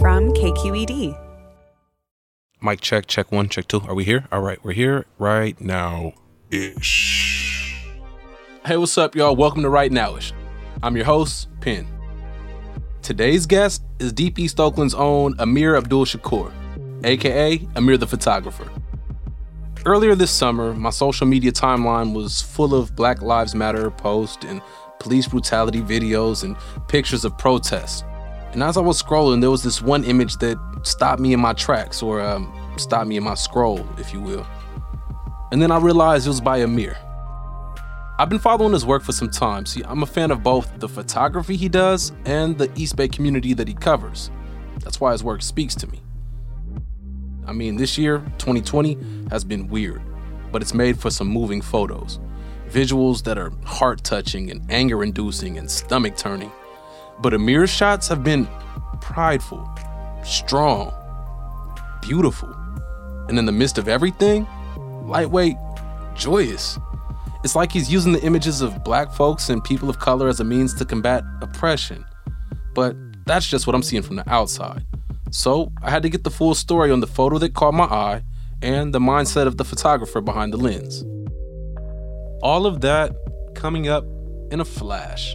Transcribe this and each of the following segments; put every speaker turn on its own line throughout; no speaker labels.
From KQED.
Mic check, check one, check two. Are we here? All right, we're here right now ish. Hey, what's up, y'all? Welcome to Right Nowish. I'm your host, Penn. Today's guest is Deep East Oakland's own Amir Abdul Shakur, aka Amir the Photographer. Earlier this summer, my social media timeline was full of Black Lives Matter posts and police brutality videos and pictures of protests. And as I was scrolling, there was this one image that stopped me in my tracks, or um, stopped me in my scroll, if you will. And then I realized it was by Amir. I've been following his work for some time. See, I'm a fan of both the photography he does and the East Bay community that he covers. That's why his work speaks to me. I mean, this year, 2020, has been weird, but it's made for some moving photos. Visuals that are heart touching and anger inducing and stomach turning. But Amir's shots have been prideful, strong, beautiful. And in the midst of everything, lightweight, joyous. It's like he's using the images of black folks and people of color as a means to combat oppression. But that's just what I'm seeing from the outside. So I had to get the full story on the photo that caught my eye and the mindset of the photographer behind the lens. All of that coming up in a flash.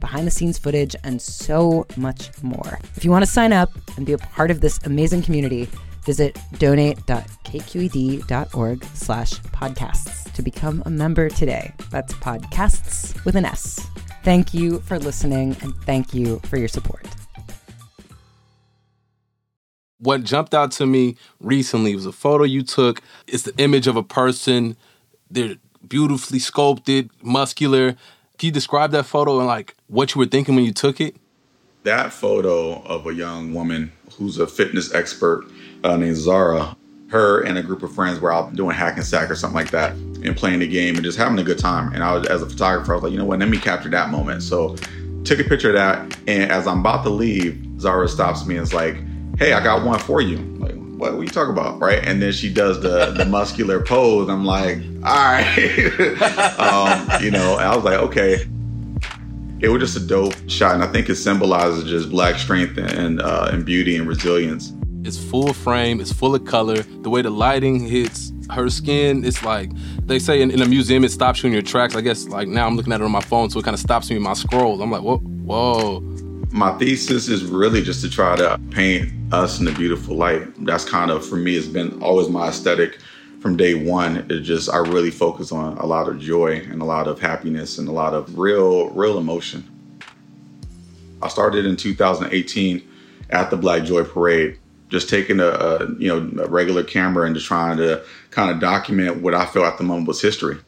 behind the scenes footage, and so much more. If you want to sign up and be a part of this amazing community, visit donate.kqed.org slash podcasts to become a member today. That's podcasts with an S. Thank you for listening and thank you for your support.
What jumped out to me recently was a photo you took. It's the image of a person. They're beautifully sculpted, muscular. Can you describe that photo and like what you were thinking when you took it?
That photo of a young woman who's a fitness expert uh, named Zara, her and a group of friends were out doing hack and sack or something like that and playing the game and just having a good time. And I was, as a photographer, I was like, you know what, let me capture that moment. So took a picture of that. And as I'm about to leave, Zara stops me and is like, hey, I got one for you. I'm like, what, what are you talking about? Right. And then she does the, the muscular pose. I'm like, all right. um, you know, I was like, okay. It was just a dope shot. And I think it symbolizes just black strength and, uh, and beauty and resilience.
It's full frame, it's full of color. The way the lighting hits her skin, it's like they say in, in a museum it stops you in your tracks. I guess like now I'm looking at it on my phone, so it kind of stops me in my scroll. I'm like, whoa, whoa.
My thesis is really just to try to paint us in a beautiful light. That's kind of for me it's been always my aesthetic from day one. It just I really focus on a lot of joy and a lot of happiness and a lot of real real emotion. I started in 2018 at the Black Joy Parade, just taking a, a you know a regular camera and just trying to kind of document what I felt at the moment was history.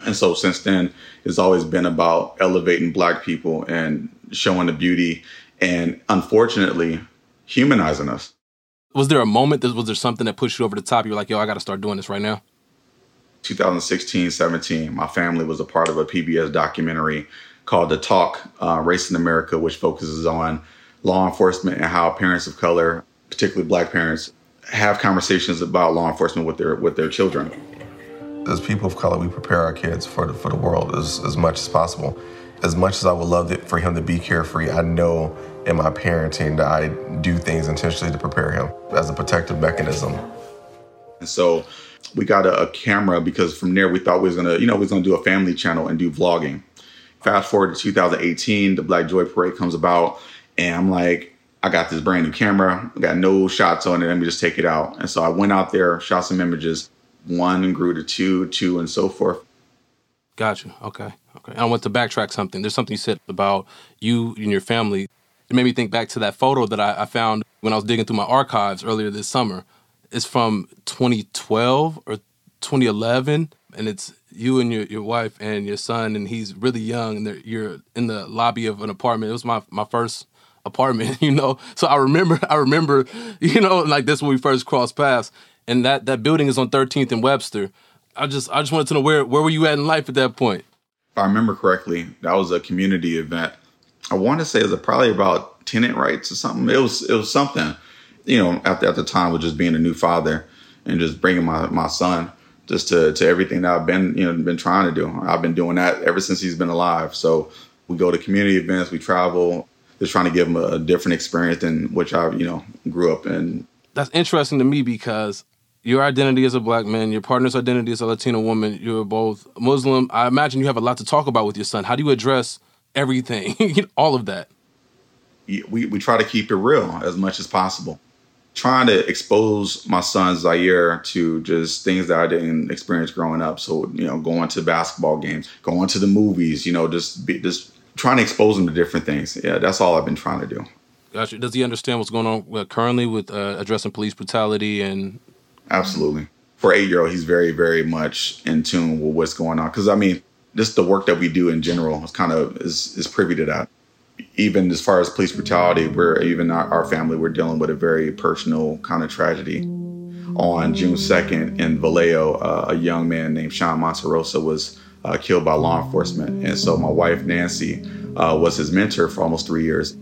And so since then, it's always been about elevating Black people and showing the beauty and unfortunately humanizing us.
Was there a moment that was there something that pushed you over the top? You're like, yo, I got to start doing this right now.
2016, 17, my family was a part of a PBS documentary called The Talk uh, Race in America, which focuses on law enforcement and how parents of color, particularly black parents, have conversations about law enforcement with their with their children.
As people of color, we prepare our kids for the, for the world as, as much as possible. As much as I would love it for him to be carefree, I know in my parenting that I do things intentionally to prepare him as a protective mechanism.
And so we got a, a camera because from there we thought we was gonna, you know, we was gonna do a family channel and do vlogging. Fast forward to 2018, the Black Joy Parade comes about, and I'm like, I got this brand new camera, I got no shots on it, let me just take it out. And so I went out there, shot some images, one grew to two, two, and so forth.
Gotcha. Okay. Okay. I want to backtrack something. There's something you said about you and your family. It made me think back to that photo that I, I found when I was digging through my archives earlier this summer. It's from 2012 or 2011, and it's you and your, your wife and your son, and he's really young, and you're in the lobby of an apartment. It was my my first apartment, you know. So I remember, I remember, you know, like this when we first crossed paths, and that that building is on 13th and Webster. I just I just wanted to know where where were you at in life at that point?
If I remember correctly, that was a community event. I want to say it was probably about tenant rights or something. It was it was something, you know, at the, at the time with just being a new father and just bringing my my son just to to everything that I've been you know been trying to do. I've been doing that ever since he's been alive. So we go to community events, we travel, just trying to give him a different experience than which I you know grew up in.
That's interesting to me because your identity as a black man, your partner's identity as a Latina woman, you're both Muslim. I imagine you have a lot to talk about with your son. How do you address everything, all of that?
We, we try to keep it real as much as possible. Trying to expose my son Zaire to just things that I didn't experience growing up. So, you know, going to basketball games, going to the movies, you know, just be, just trying to expose him to different things. Yeah, that's all I've been trying to do.
Gotcha. Does he understand what's going on uh, currently with uh, addressing police brutality and
Absolutely. For eight year old, he's very, very much in tune with what's going on. Because I mean, just the work that we do in general is kind of is is privy to that. Even as far as police brutality, we're even our, our family we're dealing with a very personal kind of tragedy. On June second in Vallejo, uh, a young man named Sean Monterrosa was uh, killed by law enforcement, and so my wife Nancy uh, was his mentor for almost three years.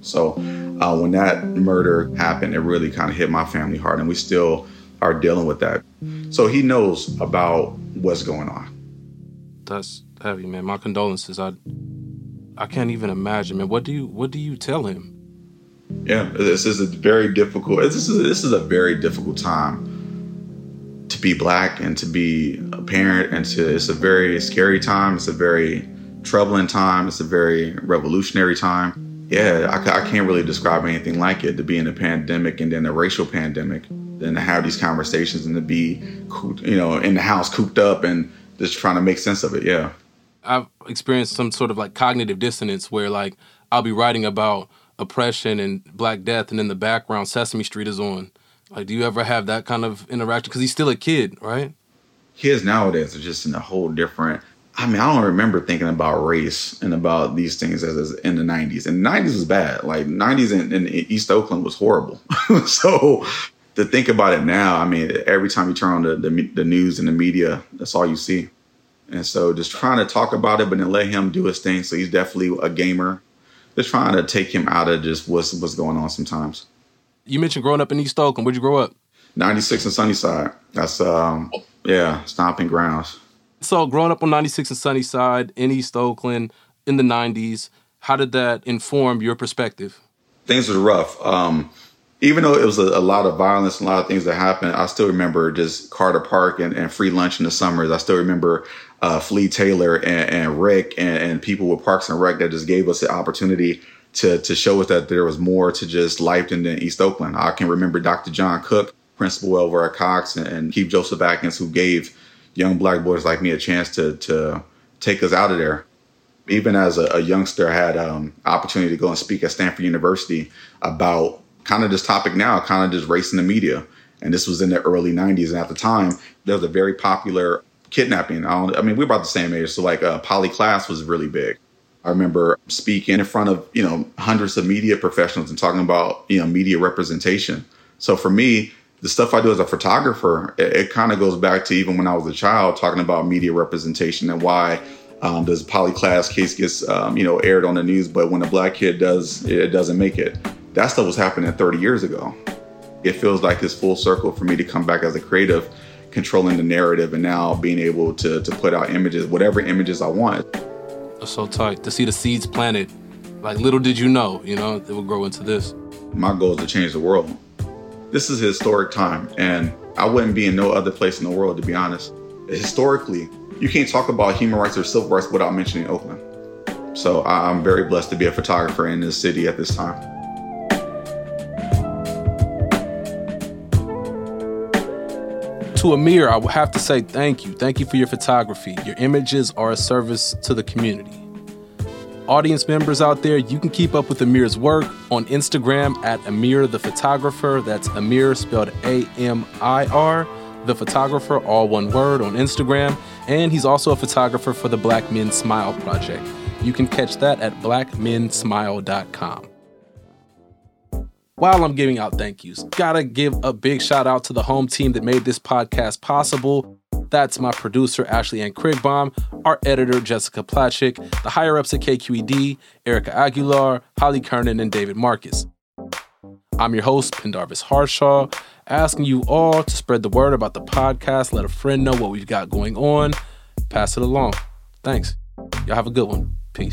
So uh, when that murder happened, it really kind of hit my family hard, and we still are dealing with that. So he knows about what's going on.
That's heavy, man. My condolences. I I can't even imagine, man. What do you what do you tell him?
Yeah, this is a very difficult. This is this is a very difficult time to be black and to be a parent, and to it's a very scary time. It's a very troubling time. It's a very revolutionary time. Yeah, I, I can't really describe anything like it. To be in a pandemic and then a racial pandemic than to have these conversations and to be, you know, in the house cooped up and just trying to make sense of it. Yeah.
I've experienced some sort of like cognitive dissonance where like I'll be writing about oppression and Black Death, and in the background Sesame Street is on. Like, do you ever have that kind of interaction? Because he's still a kid, right?
Kids nowadays are just in a whole different. I mean, I don't remember thinking about race and about these things as, as in the '90s. And the '90s was bad. Like '90s in, in East Oakland was horrible. so to think about it now, I mean, every time you turn on the, the, the news and the media, that's all you see. And so just trying to talk about it, but then let him do his thing. So he's definitely a gamer. Just trying to take him out of just what's what's going on sometimes.
You mentioned growing up in East Oakland. Where'd you grow up?
96 and Sunnyside. That's um yeah, stomping grounds.
So growing up on 96 and Sunnyside in East Oakland in the 90s, how did that inform your perspective?
Things were rough. Um, even though it was a, a, lot of violence a lot of things that happened, I still remember just Carter Park and, and free lunch in the summers. I still remember uh, Flea Taylor and, and Rick and, and, people with Parks and Rec that just gave us the opportunity to to show us that there was more to just life than East Oakland. I can remember Dr. John Cook, principal at Cox, and, and Keith Joseph Atkins, who gave young black boys like me a chance to to take us out of there. Even as a, a youngster, I had um, opportunity to go and speak at Stanford University about kind of this topic now, kind of just race in the media. And this was in the early 90s. And at the time, there was a very popular kidnapping. I, I mean, we're about the same age. So, like, uh, Polly Klaas was really big. I remember speaking in front of, you know, hundreds of media professionals and talking about, you know, media representation. So for me, the stuff I do as a photographer, it, it kind of goes back to even when I was a child, talking about media representation and why um, this Polly Klaas case gets, um, you know, aired on the news, but when a black kid does, it doesn't make it that stuff was happening 30 years ago. It feels like this full circle for me to come back as a creative, controlling the narrative and now being able to, to put out images, whatever images I want.
That's so tight to see the seeds planted. Like little did you know, you know, it would grow into this.
My goal is to change the world. This is a historic time, and I wouldn't be in no other place in the world, to be honest. Historically, you can't talk about human rights or civil rights without mentioning Oakland. So I'm very blessed to be a photographer in this city at this time.
To Amir, I will have to say thank you. Thank you for your photography. Your images are a service to the community. Audience members out there, you can keep up with Amir's work on Instagram at Amir the Photographer. That's Amir spelled A M I R, the photographer, all one word on Instagram. And he's also a photographer for the Black Men Smile Project. You can catch that at blackmensmile.com while I'm giving out thank yous, gotta give a big shout out to the home team that made this podcast possible. That's my producer, Ashley Ann Krigbaum, our editor, Jessica Placzek, the higher ups at KQED, Erica Aguilar, Holly Kernan, and David Marcus. I'm your host, Pendarvis Harshaw, asking you all to spread the word about the podcast, let a friend know what we've got going on, pass it along. Thanks. Y'all have a good one. Peace.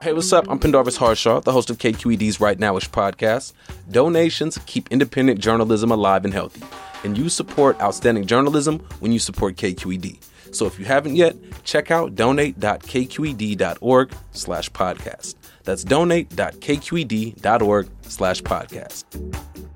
Hey, what's up? I'm Pendarvis Harshaw, the host of KQED's Right Nowish podcast. Donations keep independent journalism alive and healthy, and you support outstanding journalism when you support KQED. So if you haven't yet, check out donate.kqed.org slash podcast. That's donate.kqed.org slash podcast.